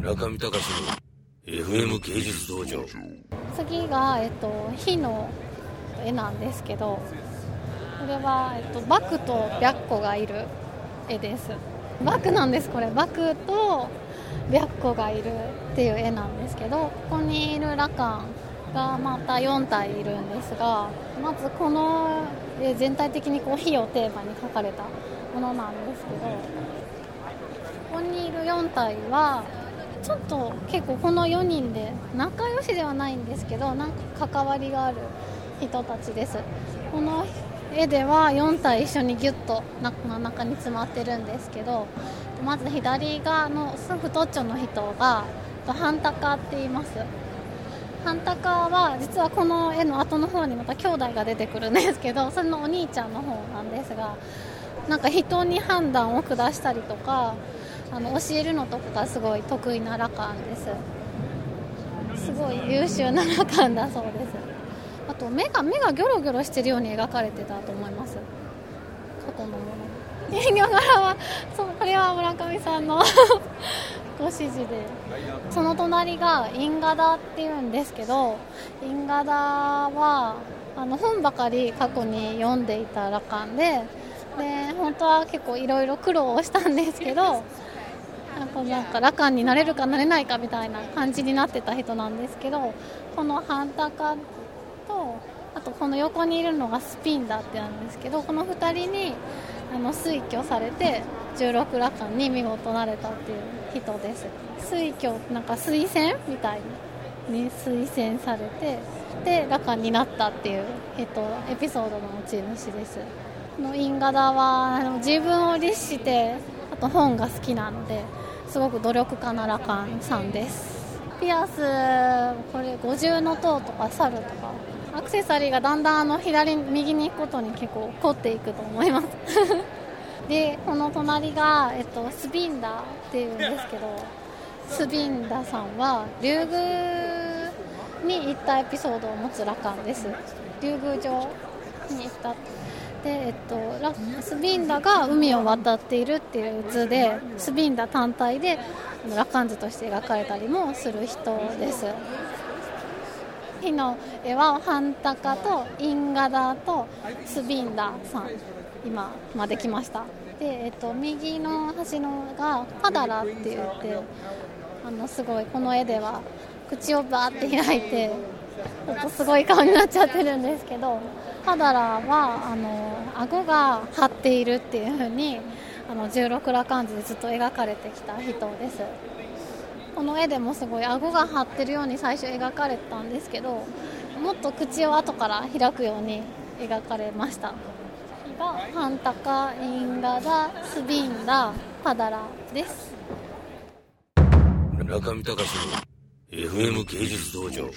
中見隆の FM 芸術道場。次が、えっと、火の絵なんですけどこれは、えっと、バクと白虎がいる絵です。バクなんですこれ。バクと白虎がいるっていう絵なんですけどここにいる羅漢がまた4体いるんですがまずこの絵全体的にこう火をテーマに描かれたものなんですけどここにいる4体はちょっと結構この4人で仲良しではないんですけどなんか関わりがある人たちです。この絵では4体一緒にギュッと真ん中に詰まってるんですけどまず左側のすぐ太っちょの人がハンタカーって言います。ハンタカーは実はこの絵の後の方にまた兄弟が出てくるんですけどそのお兄ちゃんの方なんですがなんか人に判断を下したりとかあの教えるのとかがすごい得意な羅漢です。すごい優秀な羅漢だそうです。あと目が目がギョロギョロしてるように描かれてたと思います。過去のもの人形柄はそうこれは村上さんの ご指示で。その隣がインガダっていうんですけどインガダはあの本ばかり過去に読んでいた羅漢でで本当は結構いろいろ苦労をしたんですけどなんかなんか羅漢になれるかなれないかみたいな感じになってた人なんですけどこのハンタカとあとこの横にいるのがスピンダってなんですけどこの2人にあの推挙されて16羅漢に見事なれたっていう人です。推挙なんか推薦みたいに推薦されてで羅漢になったっていう、えっと、エピソードの持ち主です。のインガダはあの自分を律してと本が好きなのですごく努力家な羅漢さんです。ピアスこれ五重の塔とか猿とかアクセサリーがだんだんあの左右に行くことに結構凝っていくと思います。でこの隣が、えっと、スビンダっていうんですけどスビンダさんは竜宮に行ったエピソードを持つ羅漢です。竜宮城に行った。で、えっと、ラスビンダが海を渡っているっていう図でスビンダ単体で羅漢図として描かれたりもする人です。火の絵はハンタカとインガダとスビンダさん今まで来ました。で、えっと、右の端のがパダラって言ってあのすごいこの絵では口をバーって開いてちょっとすごい顔になっちゃってるんですけどパダラはあの顎が張っているっていう風にあの16羅漢図でずっと描かれてきた人です。この絵でもすごい顎が張ってるように最初描かれたんですけどもっと口を後から開くように描かれました。がハンタカインガダスビンダパダラです。中見隆の FM 芸術道場。